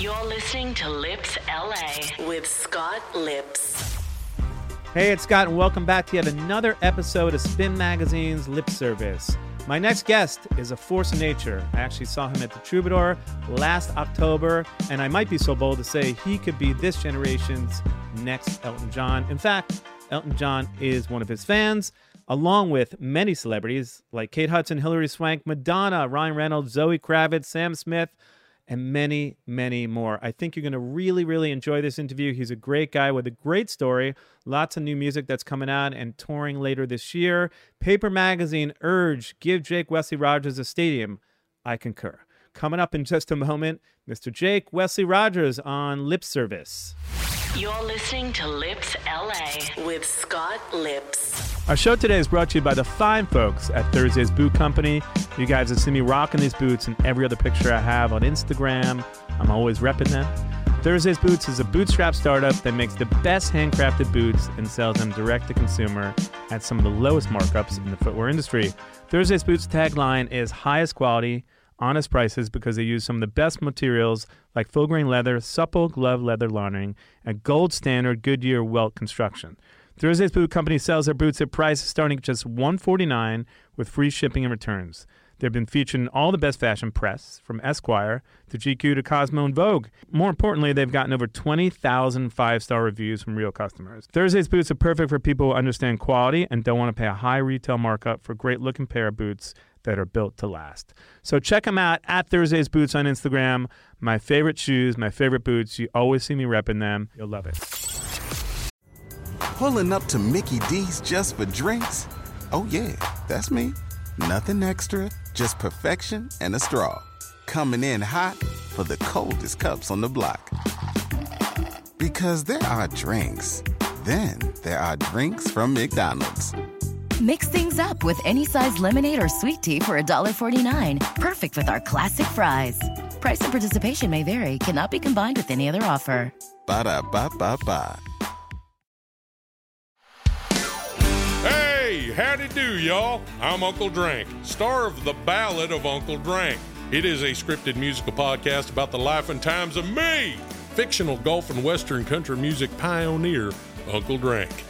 You're listening to Lipps LA with Scott Lipps. Hey, it's Scott, and welcome back to yet another episode of Spin Magazine's Lipps Service. My next guest is a force of nature. I actually saw him at the Troubadour last October, and I might be so bold to say he could be this generation's next Elton John. In fact, Elton John is one of his fans, along with many celebrities like Kate Hudson, Hilary Swank, Madonna, Ryan Reynolds, Zoe Kravitz, Sam Smith, and many, many more. I think you're going to really, really enjoy this interview. He's a great guy with a great story. Lots of new music that's coming out and touring later this year. Paper Magazine urge give Jake Wesley Rogers a stadium. I concur. Coming up in just a moment, Mr. Jake Wesley Rogers on Lipps Service. You're listening to Lipps LA with Scott Lipps. Our show today is brought to you by the fine folks at Thursday's Boot Company. You guys have seen me rocking these boots in every other picture I have on Instagram. I'm always repping them. Thursday's Boots is a bootstrap startup that makes the best handcrafted boots and sells them direct to consumer at some of the lowest markups in the footwear industry. Thursday's Boots tagline is highest quality, honest prices because they use some of the best materials like full grain leather, supple glove leather lining, and gold standard Goodyear welt construction. Thursday's Boot Company sells their boots at prices starting at just 149 with free shipping and returns. They've been featured in all the best fashion press, from Esquire to GQ to Cosmo and Vogue. More importantly, they've gotten over 20,000 five star reviews from real customers. Thursday's boots are perfect for people who understand quality and don't want to pay a high retail markup for a great looking pair of boots that are built to last. So check them out at Thursday's Boots on Instagram. My favorite shoes, my favorite boots. You always see me repping them. You'll love it. Pulling up to Mickey D's just for drinks? Oh, yeah, that's me. Nothing extra, just perfection and a straw. Coming in hot for the coldest cups on the block. Because there are drinks, then there are drinks from McDonald's. Mix things up with any size lemonade or sweet tea for $1.49. Perfect with our classic fries. Price and participation may vary. Cannot be combined with any other offer. Ba da ba ba ba. Hey, howdy do, y'all. I'm Uncle Drank, star of The Ballad of Uncle Drank. It is a scripted musical podcast about the life and times of me, fictional golf and western country music pioneer, Uncle Drank.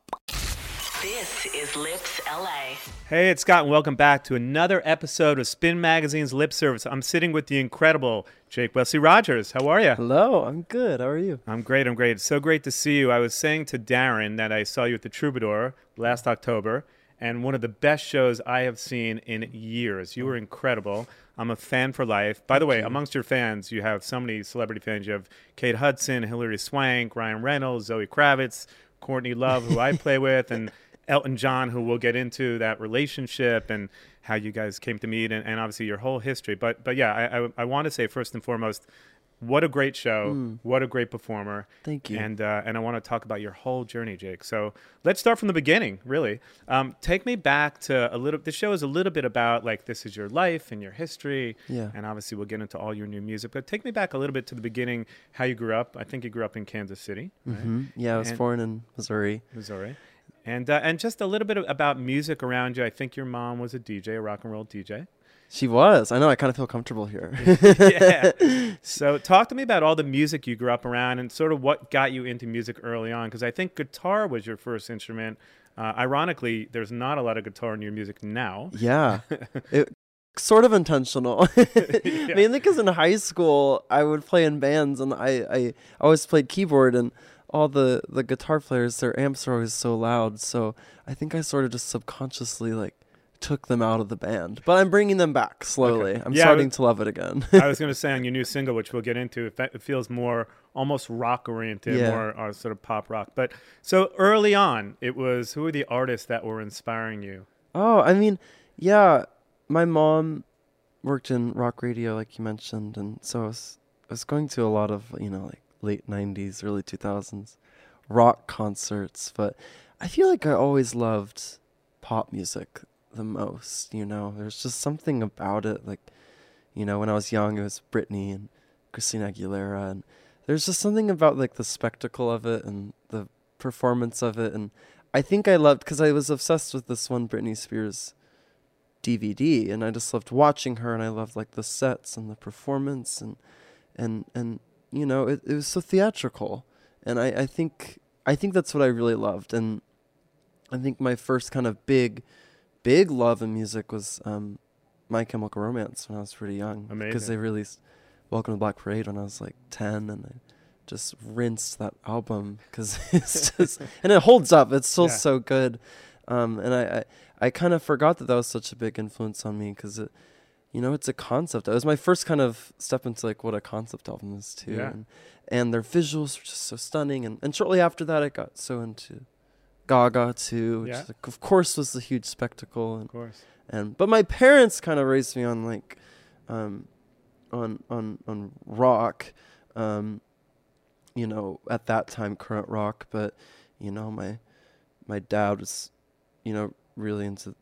This is Lipps LA. Hey, it's Scott, and welcome back to another episode of Spin Magazine's Lipps Service. I'm sitting with the incredible Jake Wesley Rogers. How are you? Hello, I'm good. How are you? I'm great. I'm great. It's so great to see you. I was saying to Darren that I saw you at the Troubadour last October, and one of the best shows I have seen in years. You were incredible. I'm a fan for life. By the way, amongst your fans, you have so many celebrity fans. You have Kate Hudson, Hilary Swank, Ryan Reynolds, Zoe Kravitz, Courtney Love, who I play with, and Elton John, who we'll get into that relationship and how you guys came to meet, and, and obviously your whole history. But but yeah, I, I, I want to say first and foremost, what a great show, what a great performer. Thank you. And uh, and I want to talk about your whole journey, Jake. So let's start from the beginning. Really, um, take me back to a little. The show is a little bit about like this is your life and your history. Yeah. And obviously we'll get into all your new music, but take me back a little bit to the beginning. How you grew up. I think you grew up in Kansas City, right? hmm Yeah, I was And- born in Missouri. Missouri. And uh, and just a little bit about music around you. I think your mom was a DJ, a rock and roll DJ. She was. I know. I kind of feel comfortable here. yeah. So talk to me about all the music you grew up around and sort of what got you into music early on. Because I think guitar was your first instrument. Uh, ironically, there's not a lot of guitar in your music now. yeah, it sort of intentional. Mainly because in high school I would play in bands, and I I always played keyboard, and all the the guitar players their amps are always so loud. So I think I sort of just subconsciously like took them out of the band, but I'm bringing them back slowly. I'm Yeah, starting was- to love it again. I was going to say on your new single, which we'll get into, it, it feels more almost rock oriented, Yeah. more uh, sort of pop rock. But so early on, it was who were the artists that were inspiring you? Oh, I mean, yeah, my mom worked in rock radio, like you mentioned, and so I was, I was going to a lot of, you know, like late 90s, early 2000s rock concerts, but I feel like I always loved pop music the most, you know? There's just something about it. Like, you know, when I was young, it was Britney and Christina Aguilera, and there's just something about like the spectacle of it and the performance of it. And I think I loved, because I was obsessed with this one Britney Spears DVD, and I just loved watching her, and I loved like the sets and the performance, and and and you know, it, it was so theatrical, and I I think I think that's what I really loved, and I think my first kind of big, big love in music was um, My Chemical Romance when I was pretty young, because they released Welcome to Black Parade when I was like ten, and I just rinsed that album because it's just and it holds up. It's still Yeah. so good, um, and I I, I kind of forgot that that was such a big influence on me because it. You know, it's a concept. It was my first kind of step into like what a concept album is too, Yeah. and and their visuals were just so stunning. And, and shortly after that, I got so into Gaga too, which Yeah. like, of course was a huge spectacle. And Of course. and but my parents kind of raised me on like, um, on on on rock, um, you know, at that time current rock. But you know, my my dad was, you know, really into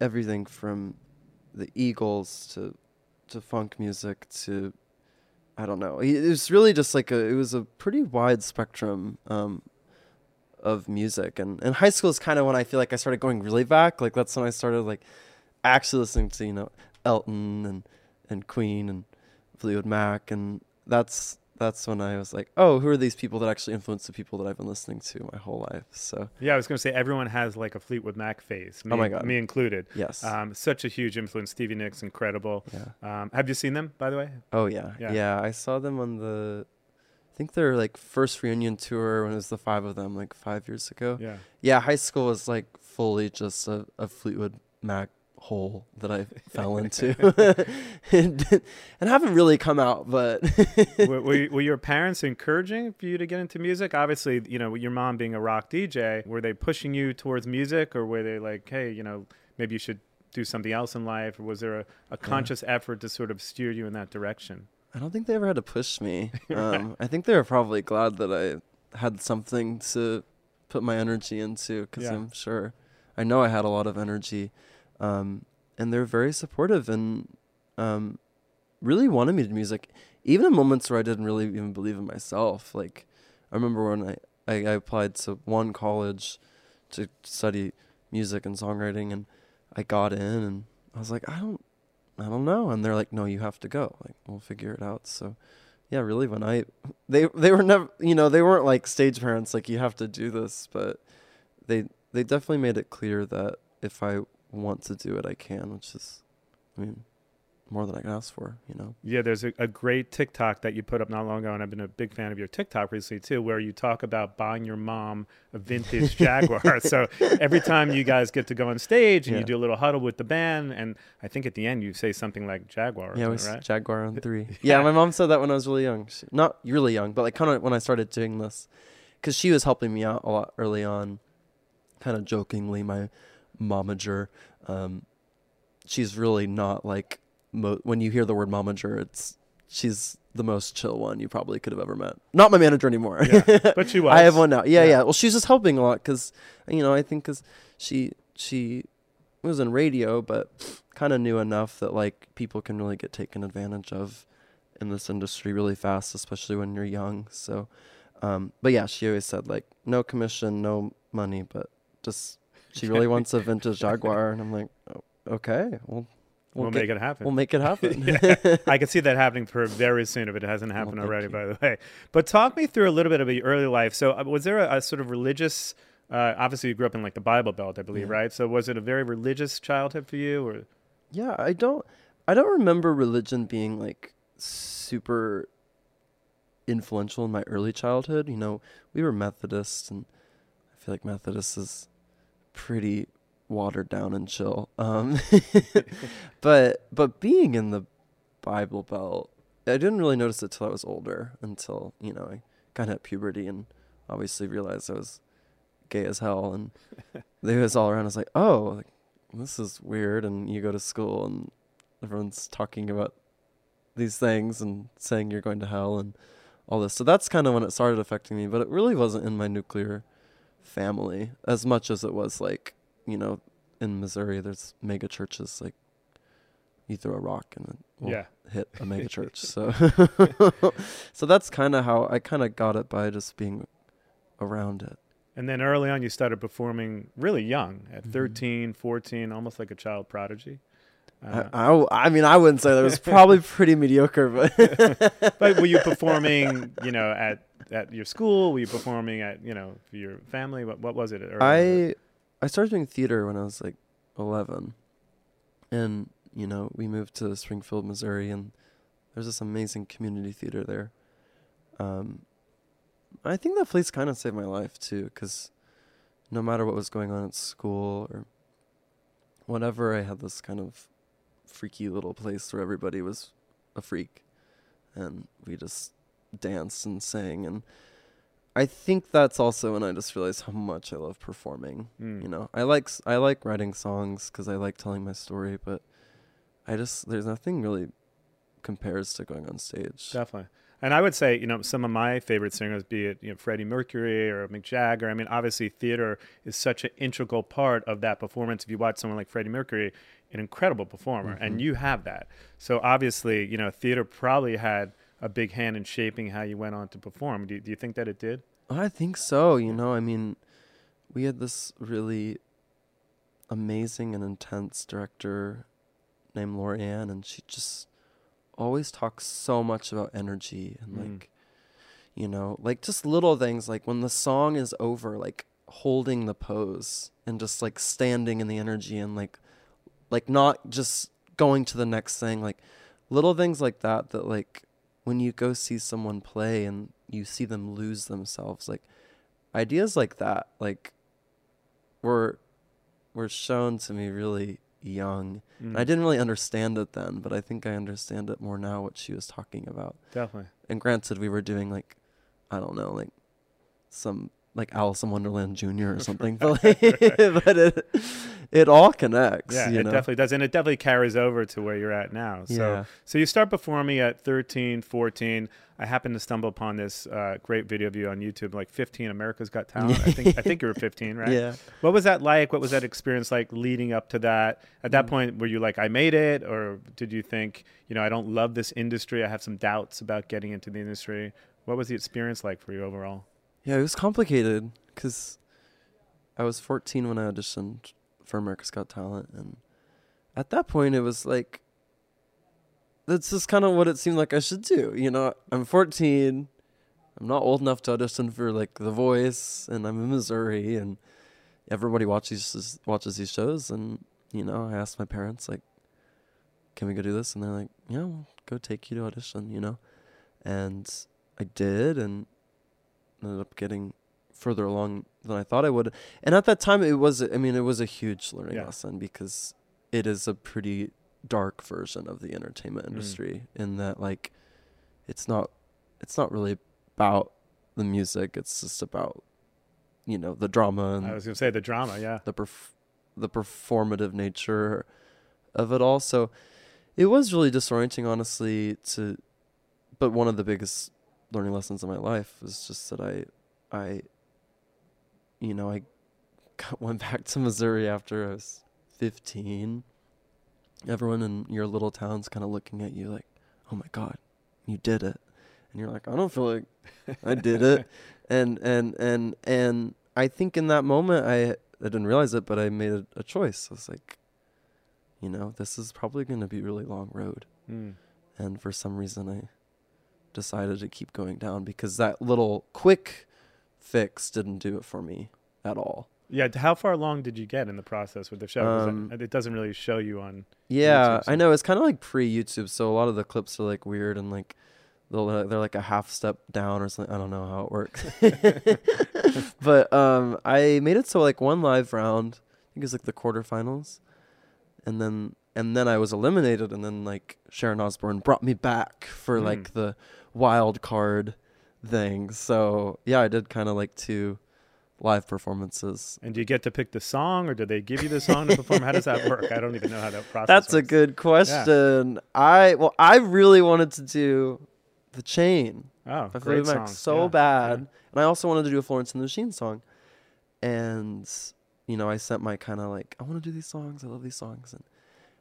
everything from the Eagles to to funk music to I don't know. It was really just like a it was a pretty wide spectrum um of music and and high school is kind of when I feel like I started going really back. Like that's when I started like actually listening to, you know, Elton and and Queen and Fleetwood Mac and that's that's when I was like, oh, who are these people that actually influence the people that I've been listening to my whole life? So Yeah, I was going to say everyone has like a Fleetwood Mac phase. Me, Oh my God. me included. yes, Um, such a huge influence. Stevie Nicks, incredible. yeah. Um, have you seen them, by the way? Oh yeah. Yeah. yeah, I saw them on the, I think their like first reunion tour when it was the five of them, like five years ago. Yeah. Yeah, high school was like fully just a, a Fleetwood Mac hole that I fell into, and, and haven't really come out. But were, were, you- were your parents encouraging for you to get into music? Obviously, you know, your mom being a rock DJ, were they pushing you towards music, or were they like, hey, you know, maybe you should do something else in life, or was there a, a conscious effort to sort of steer you in that direction? I don't think they ever had to push me. Um, I think they were probably glad that I had something to put my energy into because Yeah. I'm sure I know I had a lot of energy. Um, and they're very supportive and um, really wanted me to music, even in moments where I didn't really even believe in myself. Like, I remember when I, I, I applied to one college to study music and songwriting, and I got in, and I was like, I don't I don't know. And they're like, no, you have to go. Like, we'll figure it out. So, yeah, really, when I, they, they were never, you know, they weren't like stage parents, like, you have to do this, but they, they definitely made it clear that if I want to do it, I can, which is, I mean, more than I can ask for, you know? Yeah, there's a, a great TikTok that you put up not long ago, and I've been a big fan of your TikTok recently too, where you talk about buying your mom a vintage Jaguar. so every time you guys get to go on stage and Yeah. you do a little huddle with the band, and I think at the end you say something like Jaguar, Yeah, it was right? Jaguar on three. Yeah, my mom said that when I was really young. She, not really young, but like kind of when I started doing this, because she was helping me out a lot early on, kind of jokingly. My momager, um, she's really not like mo- when you hear the word momager, it's she's the most chill one you probably could have ever met. Not my manager anymore. Yeah, but she was. I have one now. Yeah, Yeah. yeah. Well, she's just helping a lot because, you know, I think because she she was in radio, but kind of knew enough that like people can really get taken advantage of in this industry really fast, especially when you're young. So, um, but yeah, she always said like no commission, no money, but just she really wants a vintage Jaguar, and I'm like, oh, okay, well, We'll, get- make it happen. we'll make it happen. Yeah. I can see that happening for her very soon if it hasn't happened thank already, you. by the way. But talk me through a little bit of your early life. So, uh, was there a, a sort of religious? Uh, obviously, you grew up in like the Bible Belt, I believe, Yeah. right? So, was it a very religious childhood for you, or Yeah, I don't I don't remember religion being like super influential in my early childhood. You know, we were Methodists, and I feel like Methodists is pretty watered down and chill. Um, but but being in the Bible Belt, I didn't really notice it till I was older. Until you know I kind of hit puberty and obviously realized I was gay as hell, and they was all around. I was like, oh, like, this is weird. And you go to school and everyone's talking about these things and saying you're going to hell and all this. So that's kind of when it started affecting me, but it really wasn't in my nuclear family as much as it was like, you know, in Missouri there's mega churches like you throw a rock and it will Yeah. hit a mega church. So so that's kind of how I kind of got it by just being around it. And then early on, you started performing really young, Mm-hmm. at 13, 14, almost like a child prodigy. Uh, I, I, I mean, I wouldn't say that it was probably pretty mediocre, but but were you performing, you know, at at your school? Were you performing at, you know, for your family? What what was it? on? I I started doing theater when I was like 11, and you know we moved to Springfield, Missouri, and there's this amazing community theater there. Um, I think that place kind of saved my life too, because no matter what was going on at school or whatever, I had this kind of freaky little place where everybody was a freak, and we just danced and sing and. I think that's also when I just realized how much I love performing. Mm. You know, I like I like writing songs because I like telling my story, but I just there's nothing really compares to going on stage. Definitely. And I would say, you know, some of my favorite singers, be it you know Freddie Mercury or Mick Jagger. I mean, obviously, theater is such an integral part of that performance. If you watch someone like Freddie Mercury, an incredible performer, and you have that. So obviously, you know, theater probably had a big hand in shaping how you went on to perform. Do you, do you think that it did? I think so. You know, I mean, we had this really amazing and intense director named Lorianne, and she just always talks so much about energy and Mm. like, you know, like just little things like when the song is over, like holding the pose and just like standing in the energy and like, like not just going to the next thing, like little things like that. That like when you go see someone play and you see them lose themselves, like ideas like that, like were were shown to me really young. And Mm. I didn't really understand it then, but I think I understand it more now what she was talking about. Definitely. And granted, we were doing like, I don't know, like some like Alice in Wonderland Jr. or something, but like, but it it all connects. Yeah, it know? definitely does. And it definitely carries over to where you're at now. So, Yeah. so you start performing at 13, 14. I happened to stumble upon this uh, great video of you on YouTube, like 15, America's Got Talent. I think I think you were 15, right? Yeah. What was that like? What was that experience like leading up to that? At Mm. that point, were you like, I made it? Or did you think, you know, I don't love this industry? I have some doubts about getting into the industry. What was the experience like for you overall? Yeah, it was complicated because I was 14 when I auditioned for America's Got Talent, and at that point, it was like that's just kind of what it seemed like I should do. You know, I'm 14. I'm not old enough to audition for like The Voice, and I'm in Missouri, and everybody watches watches these shows, and you know, I asked my parents like, "Can we go do this?" And they're like, "Yeah, we'll go take you to audition," you know, and I did, and ended up getting further along than I thought I would. And at that time, it was, I mean, it was a huge learning Yeah. lesson because it is a pretty dark version of the entertainment Mm. industry in that, like, it's not, it's not really about the music. It's just about, you know, the drama and I was going to say the drama, yeah. the perf- the performative nature of it all. So it was really disorienting, honestly. To, but one of the biggest learning lessons in my life was just that I, I, you know, I got, went back to Missouri after I was fifteen. Everyone in your little town's kind of looking at you like, "Oh my God, you did it," and you're like, "I don't feel like I did it," and and and and I think in that moment I I didn't realize it, but I made a, a choice. I was like, you know, this is probably going to be a really long road. Mm. And for some reason, I decided to keep going down because that little quick fix didn't do it for me at all. Yeah, how far along did you get in the process with the show? Um, it doesn't really show you on. Yeah, I know. It's kind of like pre YouTube, so a lot of the clips are like weird and like they'll uh, they're like a half step down or something. I don't know how it works. but um, I made it so like one live round, I think it was like the quarterfinals, and then and then I was eliminated, and then like Sharon Osbourne brought me back for Mm. like the wild card thing. So yeah, I did kind of like two live performances. And do you get to pick the song, or do they give you the song to perform? How does that work? I don't even know how that process. That's a good question. I well, I really wanted to do the chain. Oh, by great song. so Yeah, bad, yeah. and I also wanted to do a Florence and the Machine song, and you know I sent my kind of like I want to do these songs, I love these songs, and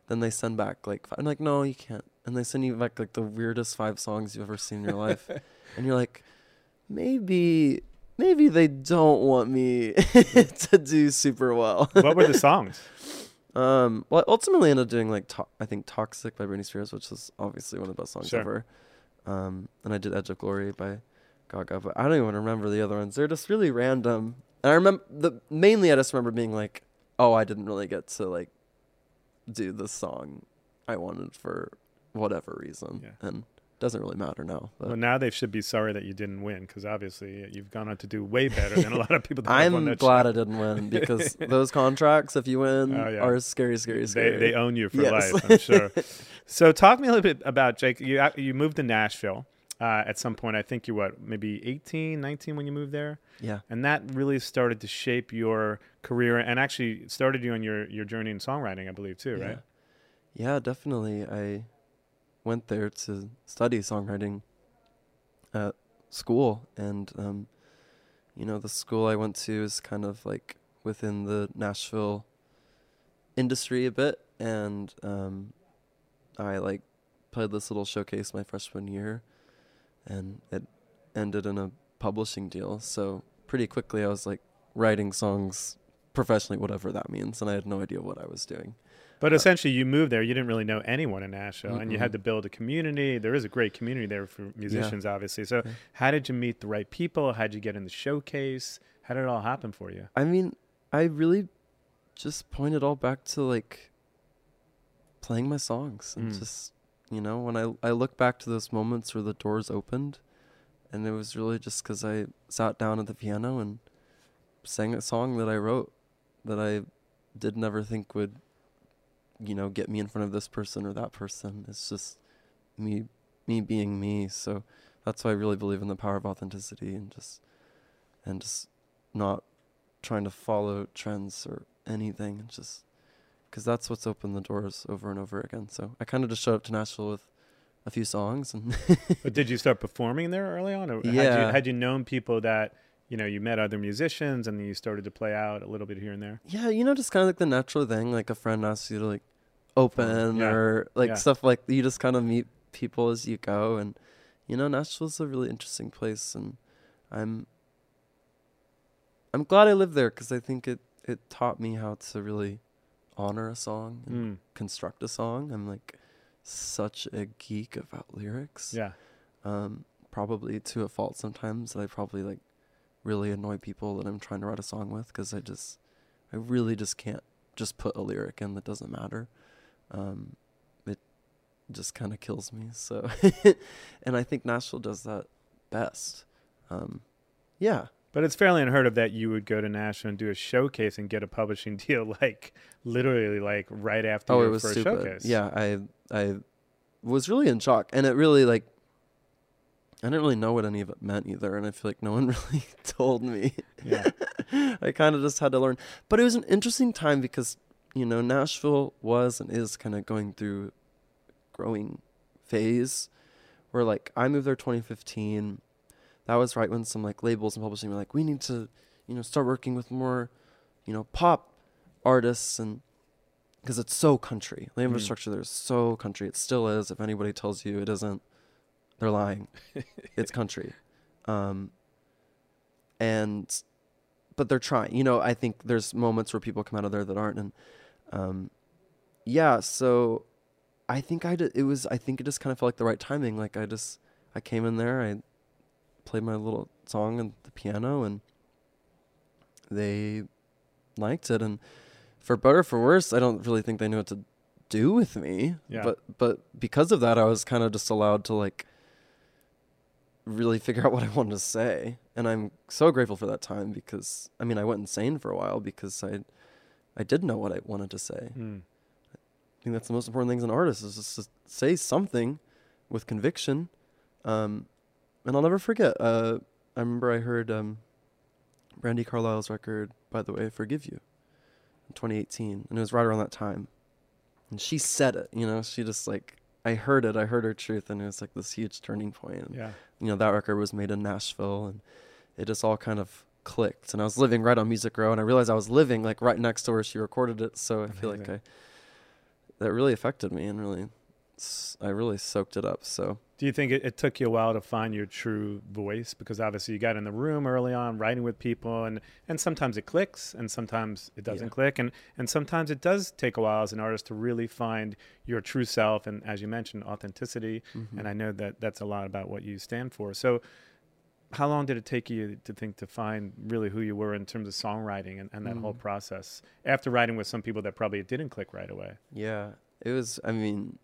then they send back like I'm like no you can't, and they send you back like the weirdest five songs you've ever seen in your life, and you're like maybe maybe they don't want me to do super well. what were the songs? Um, well, I ultimately ended up doing like to- I think "Toxic" by Britney Spears, which is obviously one of the best songs Sure. ever. Um, and I did "Edge of Glory" by Gaga, but I don't even remember the other ones. They're just really random. And I remember the mainly I just remember being like, "Oh, I didn't really get to like do the song I wanted for whatever reason," Yeah. and it doesn't really matter now. But Well, now they should be sorry that you didn't win because obviously you've gone on to do way better than a lot of people. That have won I'm glad show. I didn't win because those contracts, if you win, Oh, yeah. are scary, scary, scary. They, they own you for Yes. life, I'm sure. so, talk me a little bit about Jake. You you moved to Nashville uh, at some point. I think you what maybe 18, 19 when you moved there, yeah. and that really started to shape your career and actually started you on your your journey in songwriting, I believe too, right? Yeah, definitely. I went there to study songwriting at school, and um, you know, the school I went to is kind of like within the Nashville industry a bit, and um, I like played this little showcase my freshman year, and it ended in a publishing deal. So pretty quickly, I was like writing songs professionally, whatever that means, and I had no idea what I was doing. But essentially, you moved there. You didn't really know anyone in Nashville, and you had to build a community. There is a great community there for musicians, obviously. So, how did you meet the right people? How did you get in the showcase? How did it all happen for you? I mean, I really just point it all back to like playing my songs and Mm. just you know when I I look back to those moments where the doors opened, and it was really just because I sat down at the piano and sang a song that I wrote that I did never think would you know get me in front of this person or that person. It's just me me being me. So that's why I really believe in the power of authenticity and just and just not trying to follow trends or anything and just because that's what's opened the doors over and over again so i kind of just showed up to nashville with a few songs and But did you start performing there early on, or had you Yeah. had you known people that you know you met other musicians and then you started to play out a little bit here and there? yeah you know just kind of like the natural thing like a friend asks you to like open Yeah. or like Yeah. stuff like you just kind of meet people as you go and you know nashville's a really interesting place and i'm i'm glad i lived there because i think it it taught me how to really honor a song and Mm. construct a song. I'm like such a geek about lyrics. Yeah. Um, probably to a fault sometimes that I probably like really annoy people that I'm trying to write a song with because I just, I really just can't just put a lyric in that doesn't matter. Um, it just kind of kills me. So, and I think Nashville does that best. Um, yeah. But it's fairly unheard of that you would go to Nashville and do a showcase and get a publishing deal like literally like right after Oh, your it was first stupid. showcase. Yeah, I I was really in shock, and it really like I didn't really know what any of it meant either, and I feel like no one really told me. Yeah. I kind of just had to learn, but it was an interesting time because you know Nashville was and is kind of going through growing phase, where like I moved there 2015. That was right when some like labels and publishing were like, we need to, you know, start working with more, you know, pop artists and because it's so country. The mm. infrastructure there is so country. It still is. If anybody tells you it isn't, they're lying. it's country. Um, and, but they're trying. You know, I think there's moments where people come out of there that aren't. And, um, yeah. So, I think I did. It was. I think it just kind of felt like the right timing. Like I just, I came in there. I played my little song on the piano, and they liked it. And for better or for worse, I don't really think they knew what to do with me. Yeah. But but because of that, I was kind of just allowed to like really figure out what I wanted to say, and I'm so grateful for that time because I mean I went insane for a while because I I did know what I wanted to say. Mm. I think that's the most important thing as an artist is just to say something with conviction. Um, and I'll never forget. Uh, I remember I heard um, Brandi Carlile's record, by the way, "Forgive You," in 2018, and it was right around that time. And she said it, you know. She just like I heard it. I heard her truth, and it was like this huge turning point. And, Yeah. You know, that record was made in Nashville, and it just all kind of clicked. And I was living right on Music Row, and I realized I was living like right next to where she recorded it. So I feel like I that really affected me, and really, I really soaked it up. So Do you think it, it took you a while to find your true voice? Because obviously you got in the room early on, writing with people, and, and sometimes it clicks, and sometimes it doesn't Yeah. click, and, and sometimes it does take a while as an artist to really find your true self, and as you mentioned, authenticity. Mm-hmm. And I know that that's a lot about what you stand for. So, how long did it take you to think to find really who you were in terms of songwriting and, and that whole Mm. process after writing with some people that probably didn't click right away? yeah, it was. I mean,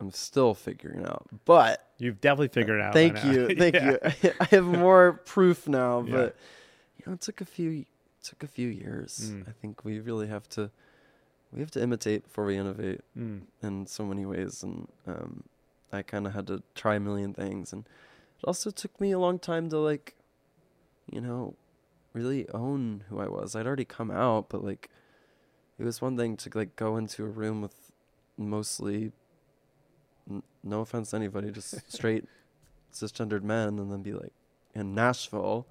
I'm still figuring out, but You've definitely figured it out. Thank you, thank Yeah. you. I have more proof now, Yeah. but you know, it took a few took a few years. Mm. I think we really have to we have to imitate before we innovate Mm. in so many ways, and um, I kind of had to try a million things, and it also took me a long time to like, you know, really own who I was. I'd already come out, but like, it was one thing to like go into a room with mostly, n- no offense to anybody, just straight cisgendered men, and then be like in Nashville,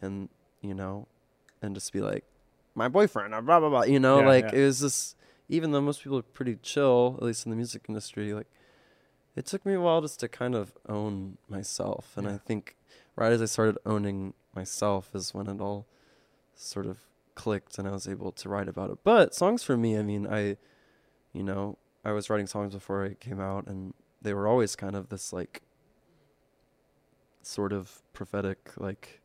and you know, and just be like, my boyfriend, blah blah blah. You know, Yeah, like yeah. it was just even though most people are pretty chill, at least in the music industry, like it took me a while just to kind of own myself, and Yeah. I think right as I started owning myself is when it all sort of clicked and I was able to write about it. But songs for me, I mean, I, you know, I was writing songs before I came out, and they were always kind of this like sort of prophetic like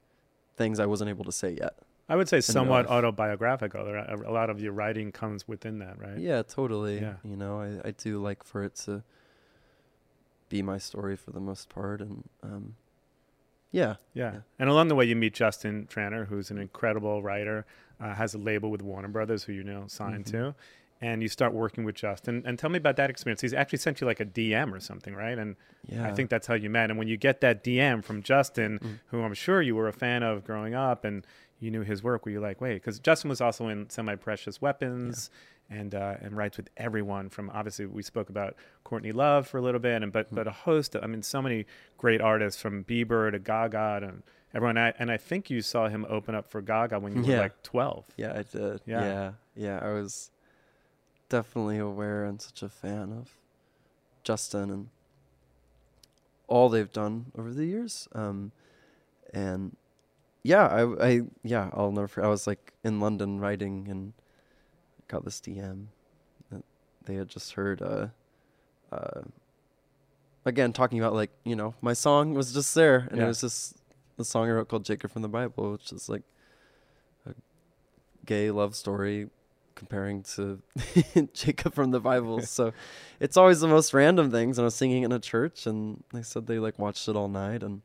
things I wasn't able to say yet. I would say somewhat autobiographical. A lot of your writing comes within that, right? Yeah, totally. Yeah. You know, I, I do like for it to be my story for the most part and um yeah. Yeah. Yeah. And along the way, you meet Justin Tranter, who's an incredible writer, uh, has a label with Warner Brothers, who you know signed Mhm. to. And you start working with Justin. And tell me about that experience. He's actually sent you like a DM or something, right? And Yeah. I think that's how you met. And when you get that DM from Justin, Mm. who I'm sure you were a fan of growing up and you knew his work, were you like, wait, because Justin was also in Semi Precious Weapons and uh, and writes with everyone from obviously we spoke about Courtney Love for a little bit, and but Mm-hmm. but a host. Of, I mean, so many great artists from Bieber to Gaga and everyone. I, and I think you saw him open up for Gaga when you were like 12. Yeah, I did. Yeah. Yeah. yeah. I was definitely aware and such a fan of Justin and all they've done over the years. Um, and yeah, I, I, yeah, I'll never. forget. I was like in London writing and got this DM that they had just heard. Uh, uh, again, talking about like you know my song was just there, and Yeah. it was just the song I wrote called Jacob from the Bible, which is like a gay love story comparing to Jacob from the Bible. so it's always the most random things. And I was singing in a church, and they said they like watched it all night, and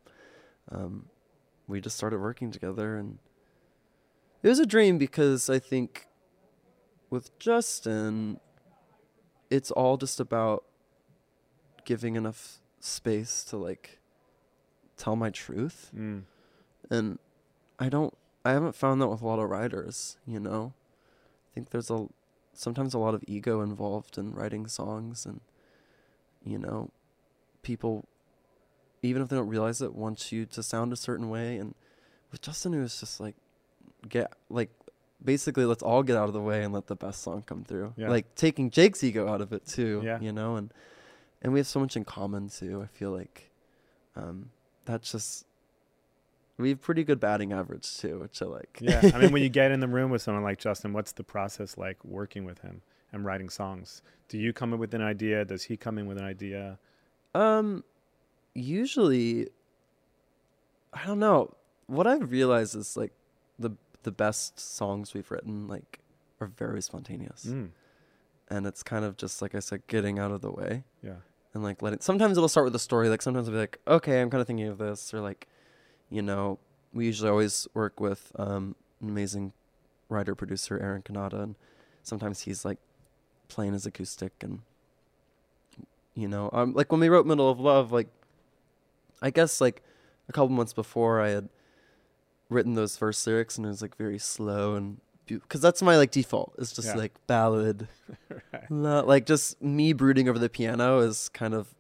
um, we just started working together, and it was a dream because I think with Justin, it's all just about giving enough space to like tell my truth Mm. and I don't I haven't found that with a lot of writers, you know. I think there's a sometimes a lot of ego involved in writing songs and you know, people even if they don't realize it want you to sound a certain way and with Justin it was just like get like basically let's all get out of the way and let the best song come through. Yeah. Like taking Jake's ego out of it too, Yeah. you know, and and we have so much in common too. I feel like um that's just we have pretty good batting average too, which I like. Yeah. I mean, when you get in the room with someone like Justin, what's the process like working with him and writing songs? Do you come in with an idea? Does he come in with an idea? Um, usually, I don't know. What I've realized is like the the best songs we've written like are very spontaneous, Mm. and it's kind of just like I said, getting out of the way Yeah. and like letting. Sometimes it'll start with a story. Like sometimes I'll be like, okay, I'm kind of thinking of this, or like, you know, we usually always work with um an amazing writer producer Eren Cannata, and sometimes he's like playing his acoustic and you know, um, like when we wrote Middle of Love, like I guess like a couple months before I had written those first lyrics and it was like very slow and because that's my like default. It's just Yeah. like ballad, Right. la- like just me brooding over the piano is kind of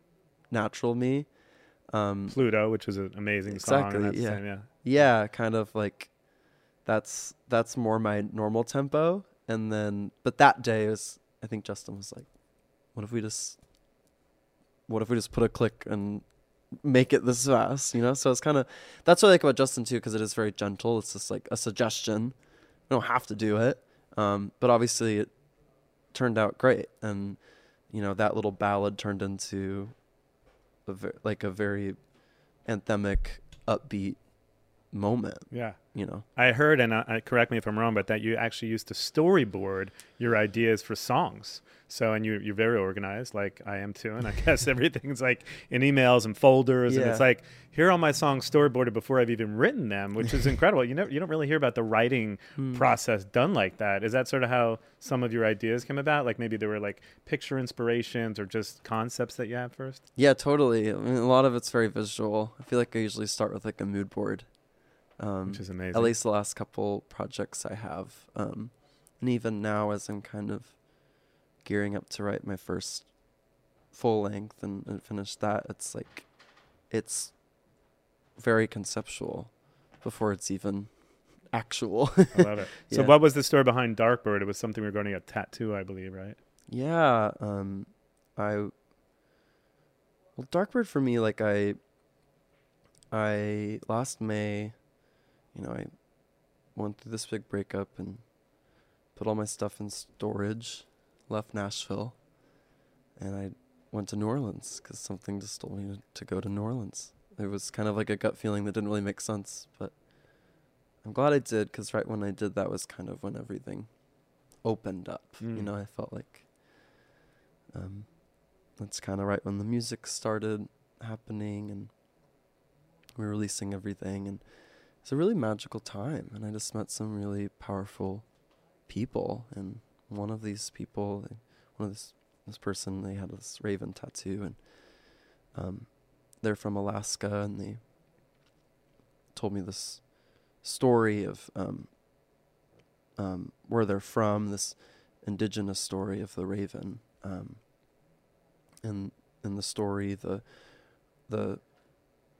natural me. Um, Pluto, which is an amazing song. Exactly, and yeah. same, yeah. yeah, kind of like that's that's more my normal tempo. And then, but that day was I think Justin was like, "What if we just, what if we just put a click and make it this fast?" You know. So it's kind of that's what I like about Justin too, because it is very gentle. It's just like a suggestion. We don't have to do it, um, but obviously it turned out great, and you know that little ballad turned into a ver- like a very anthemic, upbeat moment. Yeah. You know. I heard, and uh, uh, correct me if I'm wrong, but that you actually used to storyboard your ideas for songs. So, and you, you're very organized, like I am too. And I guess everything's like in emails and folders, and it's like here are all my songs storyboarded before I've even written them, which is incredible. You never, you don't really hear about the writing Hmm. process done like that. Is that sort of how some of your ideas came about? Like maybe there were like picture inspirations or just concepts that you had first. Yeah, totally. I mean, a lot of it's very visual. I feel like I usually start with like a mood board. Um, Which is amazing. At least the last couple projects I have, um, and even now as I'm kind of gearing up to write my first full length and, and finish that, it's like it's very conceptual before it's even actual. I love it. So, Yeah. what was the story behind Darkbird? It was something regarding a tattoo, I believe, right? Yeah, um I well Darkbird for me like I I last May, you know, I went through this big breakup and put all my stuff in storage, left Nashville, and I went to New Orleans cuz something just told me to go to New Orleans. It was kind of like a gut feeling that didn't really make sense, but I'm glad I did cuz right when I did that was kind of when everything opened up. You Mm. know, I felt like um, that's kind of right when the music started happening and we were releasing everything. And it's a really magical time. And I just met some really powerful people. And one of these people, one of this, this person, they had this raven tattoo. And um, they're from Alaska. And they told me this story of um, um, where they're from, this indigenous story of the raven. Um, in in the story, the the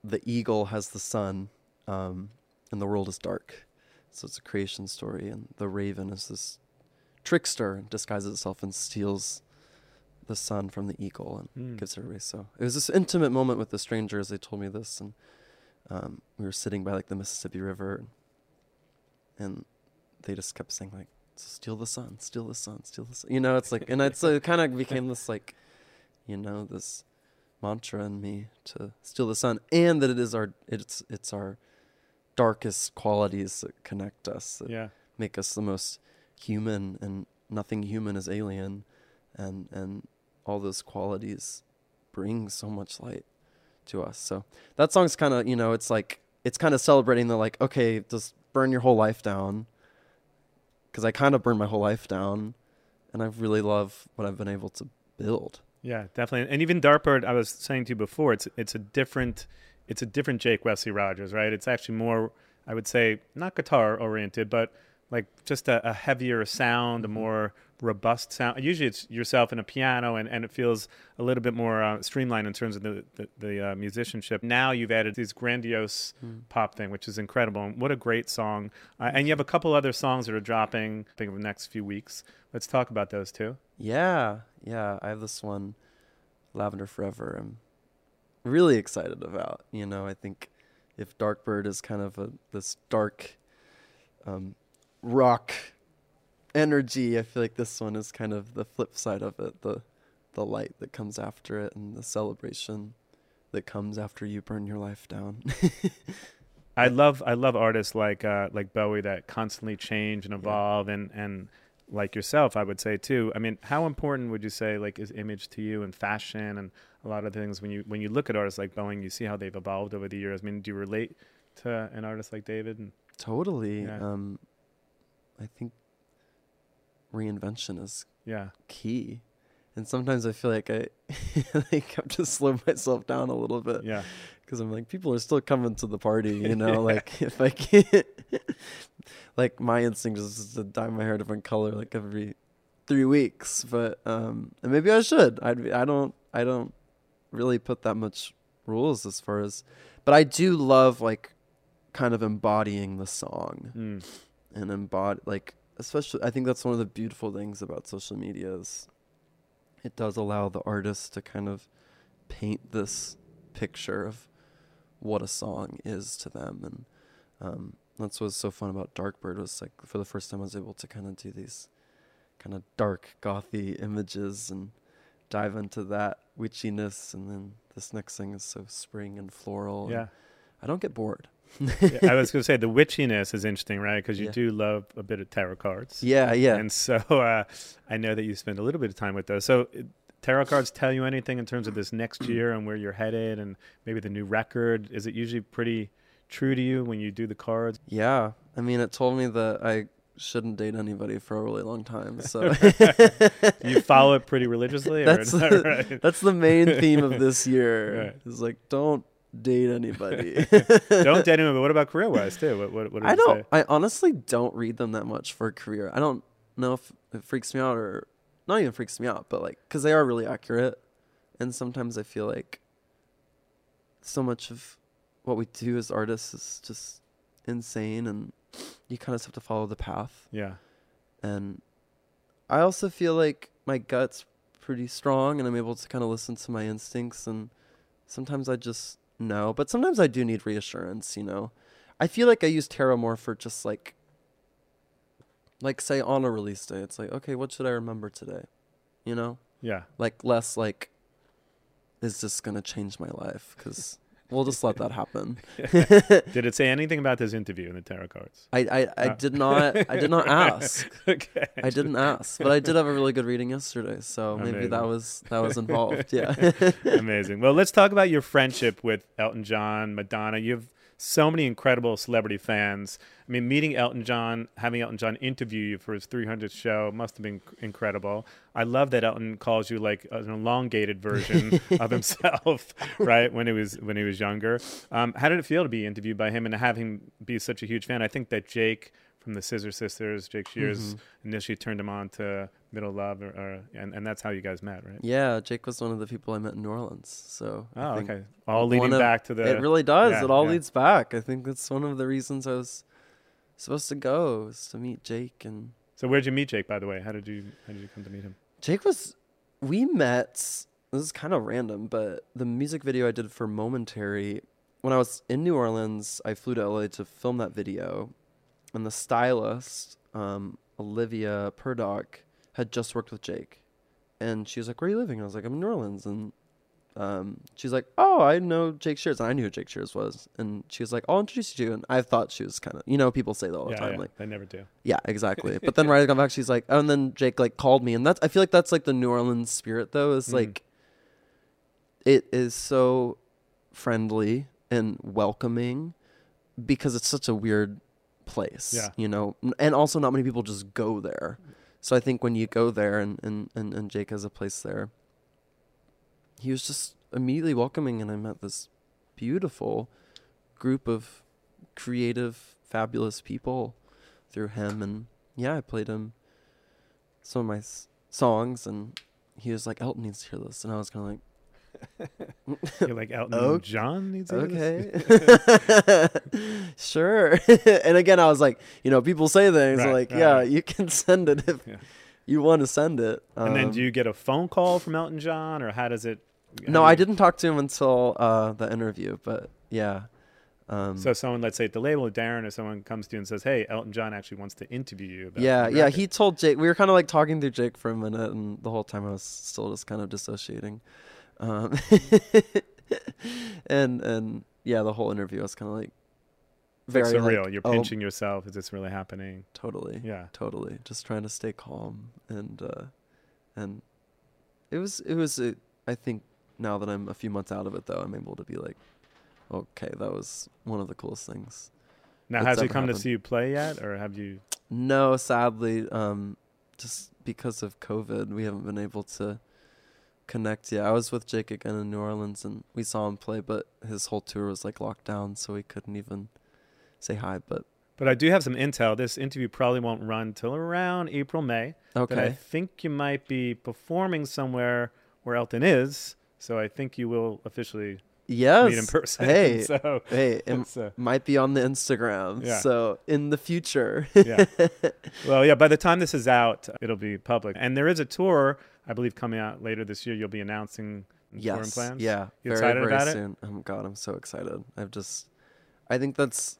the eagle has the sun, um, and the world is dark. So it's a creation story, and the raven is this trickster and disguises itself and steals the sun from the eagle and Mm. gives it away. So it was this intimate moment with the stranger as they told me this, and um, we were sitting by like the Mississippi River, and they just kept saying like, "Steal the sun, steal the sun, steal the sun." You know, it's like, and it's so it kind of became this like, you know, this mantra in me to steal the sun, and that it is our it's it's our darkest qualities that connect us, that Yeah. make us the most human, and nothing human is alien, and and all those qualities bring so much light to us. So that song's kind of you know it's like it's kind of celebrating the like okay just burn your whole life down because I kind of burned my whole life down, and I really love what I've been able to build. Yeah, definitely. And even Darkbird, I was saying to you before, it's it's a different it's a different Jake Wesley Rogers, right? It's actually more, I would say, not guitar oriented, but like just a, a heavier sound, a more robust sound. Usually, it's yourself and a piano, and, and it feels a little bit more uh, streamlined in terms of the the, the uh, musicianship. Now you've added this grandiose pop thing, which is incredible. And what a great song! Uh, and you have a couple other songs that are dropping. I think in the next few weeks. Let's talk about those too. Yeah, yeah. I have this one, Lavender Forever. I'm really excited about. You know, I think if Darkbird is kind of a this dark, um, rock energy, I feel like this one is kind of the flip side of it. The the light that comes after it and the celebration that comes after you burn your life down. I love I love artists like uh, like Bowie that constantly change and evolve and and like yourself I would say too. I mean, how important would you say like is image to you and fashion and a lot of things when you when you look at artists like Bowie, you see how they've evolved over the years. I mean, do you relate to an artist like David? And Totally. Yeah. Um, I think reinvention is Yeah. key. And sometimes I feel like I like have to slow myself down a little bit Yeah. Because I'm like people are still coming to the party, you know. Like if I can't, like my instinct is to dye my hair a different color like every three weeks. But um, and maybe I should. I I don't I don't really put that much rules as far as, but I do love like kind of embodying the song Mm. and embody like especially I think that's one of the beautiful things about social media is it does allow the artist to kind of paint this picture of what a song is to them and um, that's what's so fun about Darkbird was like for the first time I was able to kind of do these kind of dark gothy images and dive into that witchiness and then this next thing is so spring and floral and Yeah. I don't get bored Yeah, I was going to say the witchiness is interesting, right? Because you Yeah. do love a bit of tarot cards. yeah yeah And so uh, I know that you spend a little bit of time with those. So tarot cards tell you anything in terms of this next year and where you're headed and maybe the new record? Is it usually pretty true to you when you do the cards? Yeah, I mean, it told me that I shouldn't date anybody for a really long time. So You follow it pretty religiously? Or that's the, right? that's the main theme of this year. Right. Is like, don't date anybody. Don't date anyone, but what about career wise too? What, what, what I don't. say? I honestly don't read them that much for career. I don't know if it freaks me out or not even freaks me out, but like, because they are really accurate, and sometimes I feel like so much of what we do as artists is just insane, and you kind of have to follow the path. Yeah. and I also feel like my gut's pretty strong and I'm able to kind of listen to my instincts and sometimes I just know, but sometimes I do need reassurance, you know. I feel like I use tarot more for just like like say on a release day, it's like, okay, what should I remember today? You know? Yeah. Like less like is this going to change my life cuz we'll just let that happen. Did it say anything about this interview in the tarot cards? I I, I Oh. did not I did not ask. okay. I didn't ask, but I did have a really good reading yesterday, so maybe that was that was involved. Yeah. Amazing. Well, let's talk about your friendship with Elton John, Madonna. You have so many incredible celebrity fans. I mean, meeting Elton John, having Elton John interview you for his 300th show must have been incredible. I love that Elton calls you like an elongated version of himself, right? When he was when he was younger. Um, how did it feel to be interviewed by him and to have him be such a huge fan? I think that Jake from the Scissor Sisters, Jake Shears, Mm-hmm. initially turned him on to Middle Love, or, or and, and that's how you guys met, right? yeah, Jake was one of the people I met in New Orleans. So Oh, okay. All leading of- back to the. it really does. yeah, it all yeah. leads back. I think that's one of the reasons I was supposed to go was to meet Jake and So where'd you meet Jake, by the way? How did you how did you come to meet him? Jake was we met this is kind of random, but the music video I did for Momentary when I was in New Orleans, I flew to LA to film that video and the stylist, um, Olivia Purdock, had just worked with Jake. And she was like, Where are you living? I was like, I'm in New Orleans and um, she's like, "Oh, I know Jake Shears." And I knew who Jake Shears was, and she was like, "I'll introduce you to you." And I thought she was kind of, you know, people say that all the yeah, time, yeah, like, they never do. yeah, exactly. but then right I got back, she's like, oh, and then Jake like called me, and that's I feel like that's like the New Orleans spirit though. Is Mm. like, it is so friendly and welcoming because it's such a weird place. Yeah. you know, and also not many people just go there. So I think when you go there and and and, and Jake has a place there, he was just immediately welcoming, and I met this beautiful group of creative, fabulous people through him. And yeah, I played him some of my s- songs, and he was like, Elton needs to hear this. And I was kind of like, You're like Elton Ok- John needs this? okay. sure. and again, I was like, you know, people say things Right, like, right, yeah, you can send it if Yeah. you want to send it. And then Um, do you get a phone call from Elton John, or how does it? how no, do I didn't talk to him until uh, the interview, but yeah. Um, So someone, let's say at the label, Darren or someone comes to you and says, "Hey, Elton John actually wants to interview you." About yeah, yeah. He told Jake. We were kind of like talking through Jake for a minute, and the whole time I was still just kind of dissociating. Um, and and yeah, the whole interview was kind of like very like surreal. like, You're oh, pinching yourself. Is this really happening? totally, Yeah. totally. Just trying to stay calm and uh, and it was it was I think now that I'm a few months out of it though, I'm able to be like, okay, that was one of the coolest things. Now, has he come to see you play yet, or have you? No, sadly, um, just because of COVID, we haven't been able to connect Yeah, I was with Jake again in New Orleans, and we saw him play, but his whole tour was like locked down, so we couldn't even say hi. But But I do have some intel. This interview probably won't run till around April, May. Okay. I think you might be performing somewhere where Elton is. So I think you will officially yes, meet in person. Hey, so hey, it uh, might be on the Instagram. Yeah. So in the future, yeah. Well, yeah. By the time this is out, it'll be public, and there is a tour I believe coming out later this year. You'll be announcing touring plans. yeah, You very excited very about it? soon. Oh God, I'm so excited. I've just, I think that's.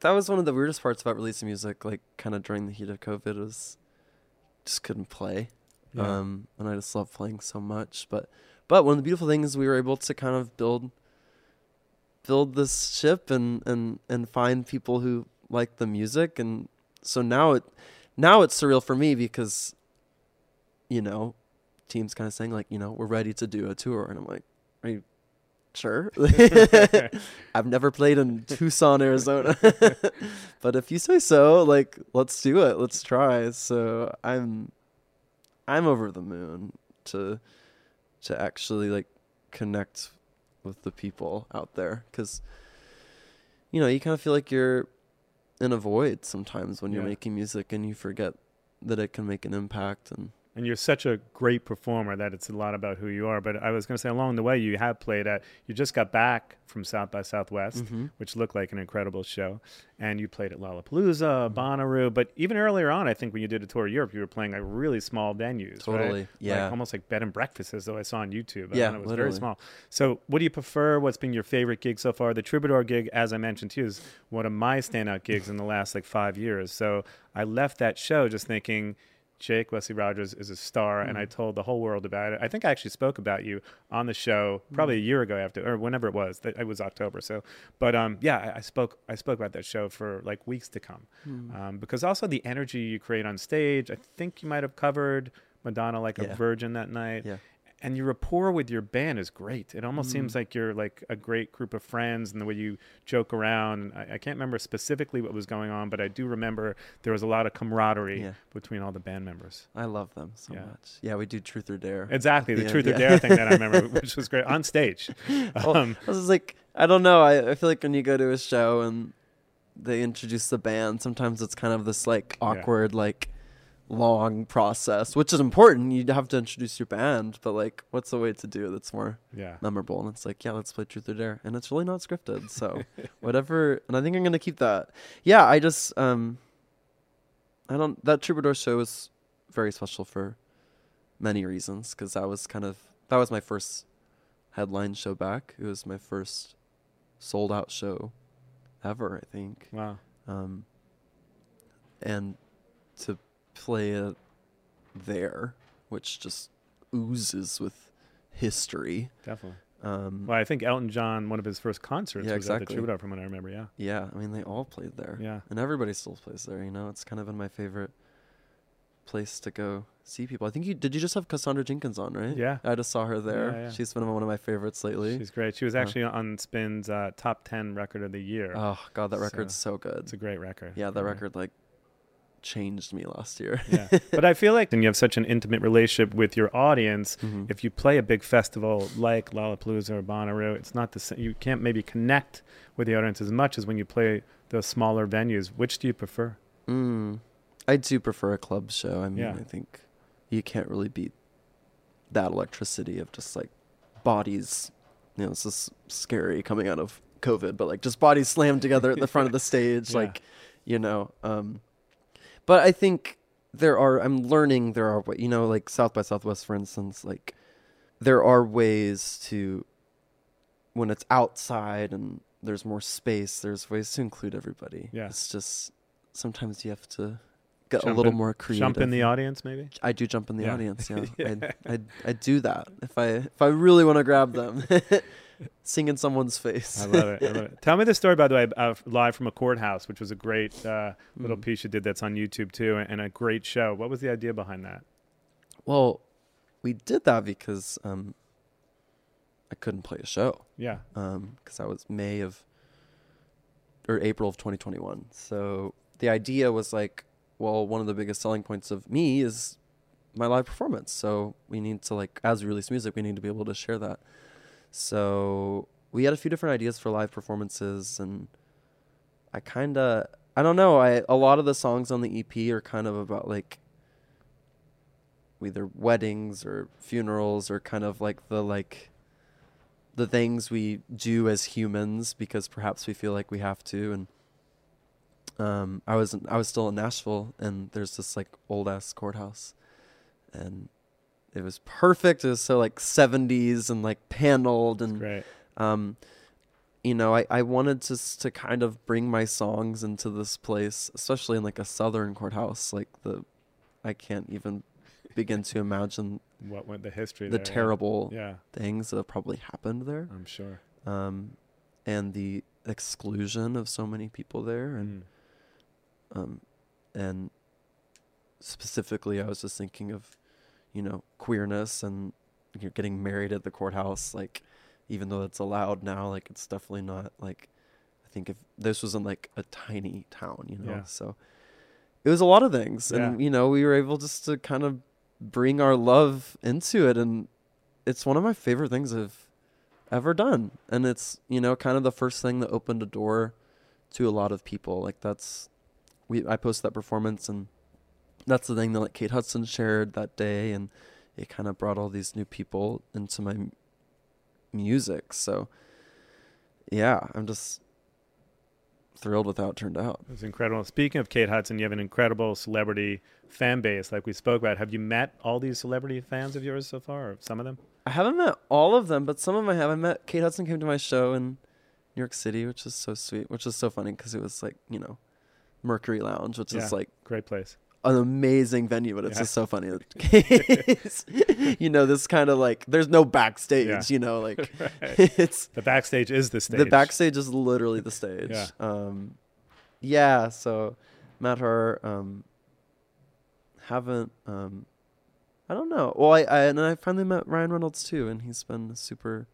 That was one of the weirdest parts about releasing music, like kind of during the heat of COVID, was just couldn't play. Yeah. Um, and I just love playing so much. But but one of the beautiful things we were able to kind of build build this ship and and and find people who like the music and so now it now it's surreal for me because you know teams kind of saying like you know we're ready to do a tour. And I'm like are you sure? I've never played in Tucson Arizona. But if you say so like let's do it. Let's try. So I'm I'm over the moon to to actually like connect with the people out there. Because you know you kind of feel like you're in a void sometimes when you're Yeah. making music and you forget that it can make an impact and and you're such a great performer that it's a lot about who you are. But I was going to say, along the way, you have played at. You just got back from South by Southwest, Mm-hmm. which looked like an incredible show, and you played at Lollapalooza, Bonnaroo. But even earlier on, I think when you did a tour of Europe, you were playing like really small venues, Totally, right? yeah. like, almost like bed and breakfasts, as though I saw on YouTube. I Yeah, it was literally. very small. So, what do you prefer? What's been your favorite gig so far? The Troubadour gig, as I mentioned to you, is one of my standout gigs in the last like five years. So, I left that show just thinking. Jake Wesley Rogers is a star, and I told the whole world about it. I think I actually spoke about you on the show probably a year ago after, or whenever it was. It was October. So, but um, yeah, I, I spoke. I spoke about that show for like weeks to come, um, because also the energy you create on stage. I think you might have covered Madonna like a virgin that night. Yeah. And your rapport with your band is great. It almost seems Mm. like you're like a great group of friends, and the way you joke around. I, I can't remember specifically what was going on, but I do remember there was a lot of camaraderie Yeah. between all the band members. I love them so Yeah. much. Yeah, we do Truth or Dare. Exactly, the Yeah, truth or yeah. dare thing that I remember, which was great on stage. Well, Um, I was like, I don't know. I, I feel like when you go to a show and they introduce the band, sometimes it's kind of this like awkward, like long process, which is important. You have to introduce your band, but like, what's the way to do it that's more yeah, memorable? And it's like, yeah, let's play Truth or Dare, and it's really not scripted. So whatever, and I think I'm gonna keep that. Yeah, I just um, I don't. That Troubadour show was very special for many reasons because that was kind of that was my first headline show back. It was my first sold out show ever, I think. wow, Um, and to play it there, which just oozes with history. definitely. Um, Well, I think Elton John, one of his first concerts Yeah, was at the exactly. Troubadour, from what I remember. Yeah, yeah, I mean they all played there. yeah. and everybody still plays there. You know, it's kind of been my favorite place to go see people. I think you did. You just have Cassandra Jenkins on, right? Yeah. I just saw her there. Yeah, yeah. She's been one of my favorites lately. She's great. She was Uh, actually on Spin's uh, top ten record of the year. oh God, that So, record's so good. it's a great record. Yeah, that record like changed me last year. yeah. But I feel like and you have such an intimate relationship with your audience, Mhm. if you play a big festival like Lollapalooza or Bonnaroo, it's not the same. You can't maybe connect with the audience as much as when you play the smaller venues. Which do you prefer? Mm. I do prefer a club show. I mean, Yeah. I think you can't really beat that electricity of just like bodies. You know, it's just scary coming out of COVID, but like just bodies slammed together at the front of the stage, Yeah. like you know. Um, but I think there are. I'm learning there are. You know, like South by Southwest, for instance, like there are ways to when it's outside and there's more space. There's ways to include everybody. Yeah. it's just sometimes you have to get Jump a little in- more creative. Jump in the audience, maybe. I do jump in the Yeah. audience. Yeah, Yeah. I, I I do that if I if I really want to grab them, sing in someone's face. I love it. I love it. Tell me the story, by the way, uh, live from a courthouse, which was a great uh, little Mm. piece you did that's on YouTube too, and a great show. What was the idea behind that? Well, we did that because um, I couldn't play a show Yeah, because that was May of or April of 2021. So the idea was like well, one of the biggest selling points of me is my live performance. So we need to like as we release music, we need to be able to share that. So we had a few different ideas for live performances and I kind of I don't know, I a lot of the songs on the EP are kind of about like either weddings or funerals or kind of like the like the things we do as humans because perhaps we feel like we have to and um I was I was still in Nashville and there's this like old ass courthouse and it was perfect. It was so like 70s and like paneled and um you know I, I wanted to to kind of bring my songs into this place especially in like a southern courthouse like the I can't even begin to imagine What went the history the there, terrible Yeah, things that have probably happened there. I'm sure. um and the exclusion of so many people there and Mm. um and specifically I was just thinking of you know queerness and you're getting married at the courthouse like even though that's allowed now like it's definitely not like I think if this was in like a tiny town you know? Yeah. so it was a lot of things and you know we were able just to kind of bring our love into it and it's one of my favorite things I've ever done. And it's you know kind of the first thing that opened a door to a lot of people. Like that's we I posted that performance and that's the thing that like Kate Hudson shared that day and it kind of brought all these new people into my m- music so yeah I'm just thrilled with how it turned out It was incredible. Speaking of Kate Hudson, you have an incredible celebrity fan base, like we spoke about. Have you met all these celebrity fans of yours so far, or some of them? I haven't met all of them but some of them I have I met Kate Hudson came to my show in New York City which is so sweet which is so funny because it was like you know Mercury Lounge which Yeah. is like Great place. An amazing venue, but it's Yeah. just so funny. that- you know, this kind of like there's no backstage. Yeah. You know, like Right. it's The backstage is the stage. the backstage is literally the stage. Yeah. Um, yeah. So met her. Um, haven't. Um, I don't know. Well, I, I and I finally met Ryan Reynolds too, and he's been a super,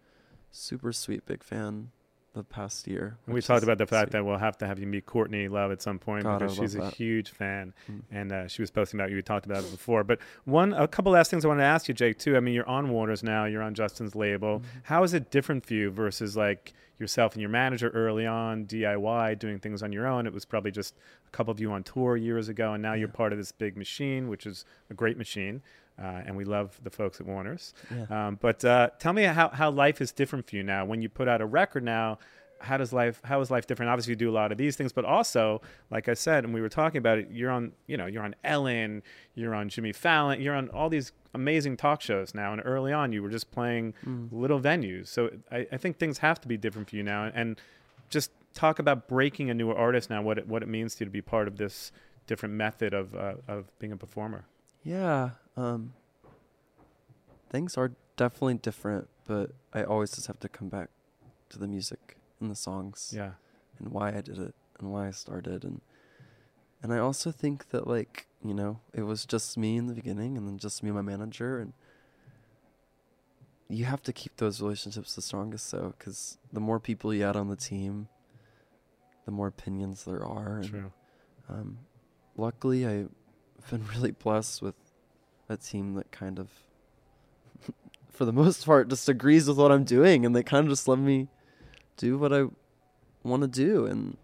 super sweet, big fan the past year. We talked about the fact sweet. that we'll have to have you meet Courtney Love at some point God, because she's a that. huge fan, Mm. and uh, she was posting about you. We talked about it before, but one, a couple last things I wanted to ask you, Jake. Too. I mean, you're on Warner's now. You're on Justin's label. Mm-hmm. How is it different for you versus like yourself and your manager early on, DIY, doing things on your own? It was probably just a couple of you on tour years ago, and now you're part of this big machine, which is a great machine. Uh, and we love the folks at Warner's. Yeah. Um, but uh, tell me how, how life is different for you now. When you put out a record now, how does life how is life different? Obviously, you do a lot of these things, but also, like I said, and we were talking about it, you're on you know you're on Ellen, you're on Jimmy Fallon, you're on all these amazing talk shows now. And early on, you were just playing little venues. So I, I think things have to be different for you now. And just talk about breaking a newer artist now. What it, what it means to you to be part of this different method of uh, of being a performer. Yeah. Um, things are definitely different, but I always just have to come back to the music and the songs Yeah. and why I did it and why I started and and I also think that like, you know, it was just me in the beginning and then just me and my manager and you have to keep those relationships the strongest so cuz the more people you add on the team, the more opinions there are and True. um, luckily, I've been really blessed with a team that kind of, for the most part, just agrees with what I'm doing, and they kind of just let me do what I want to do, and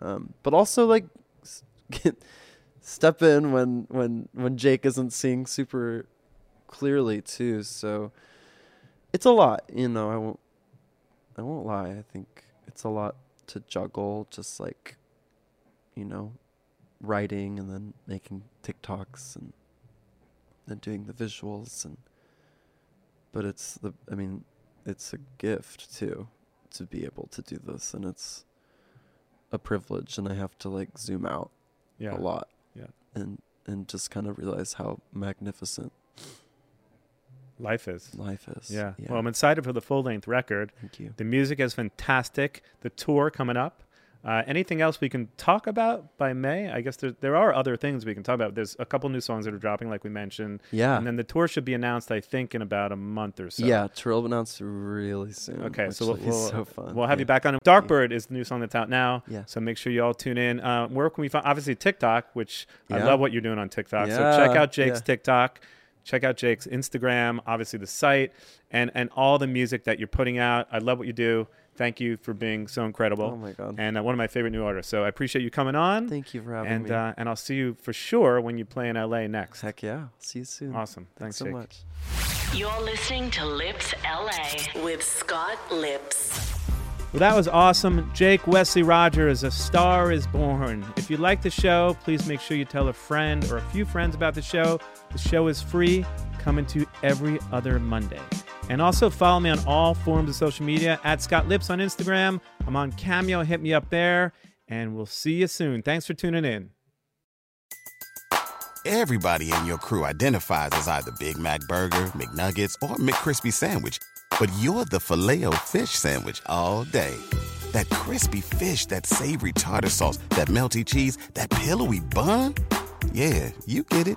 um, but also like get, step in when when when Jake isn't seeing super clearly too. So it's a lot, you know. I won't I won't lie. I think it's a lot to juggle, just like you know, writing and then making TikToks and then doing the visuals and but it's the I mean, it's a gift too to be able to do this and it's a privilege and I have to like zoom out Yeah. a lot. Yeah. And and just kind of realize how magnificent Life is. life is. Yeah. Well, I'm excited for the full length record. thank you. The music is fantastic. The tour coming up. Uh, anything else we can talk about by May? I guess there, there are other things we can talk about. There's a couple new songs that are dropping, like we mentioned. Yeah. And then the tour should be announced, I think, in about a month or so. Yeah, tour will be announced really soon. Okay, so we'll, we'll, so fun. we'll have yeah. you back on. Darkbird is the new song that's out now. Yeah. So make sure you all tune in. Uh, where can we find? Obviously TikTok, which I love what you're doing on TikTok. so check out Jake's yeah. TikTok. Check out Jake's Instagram. Obviously the site and and all the music that you're putting out. I love what you do. Thank you for being so incredible. Oh my God. And uh, one of my favorite new artists. So I appreciate you coming on. Thank you for having and me. uh, and I'll see you for sure when you play in LA next. Heck yeah. See you soon. Awesome. Thanks, Thanks, so Jake. much. You're listening to Lipps LA with Scott Lipps. Well, that was awesome. Jake Wesley Rogers, A Star is Born. If you like the show, please make sure you tell a friend or a few friends about the show. The show is free, coming to every other Monday. And also follow me on all forms of social media at Scott Lipps on Instagram. I'm on Cameo. Hit me up there. And we'll see you soon. Thanks for tuning in. Everybody in your crew identifies as either Big Mac Burger, McNuggets, or McCrispy Sandwich. But you're the filet fish Sandwich all day. That crispy fish, that savory tartar sauce, that melty cheese, that pillowy bun. Yeah, you get it.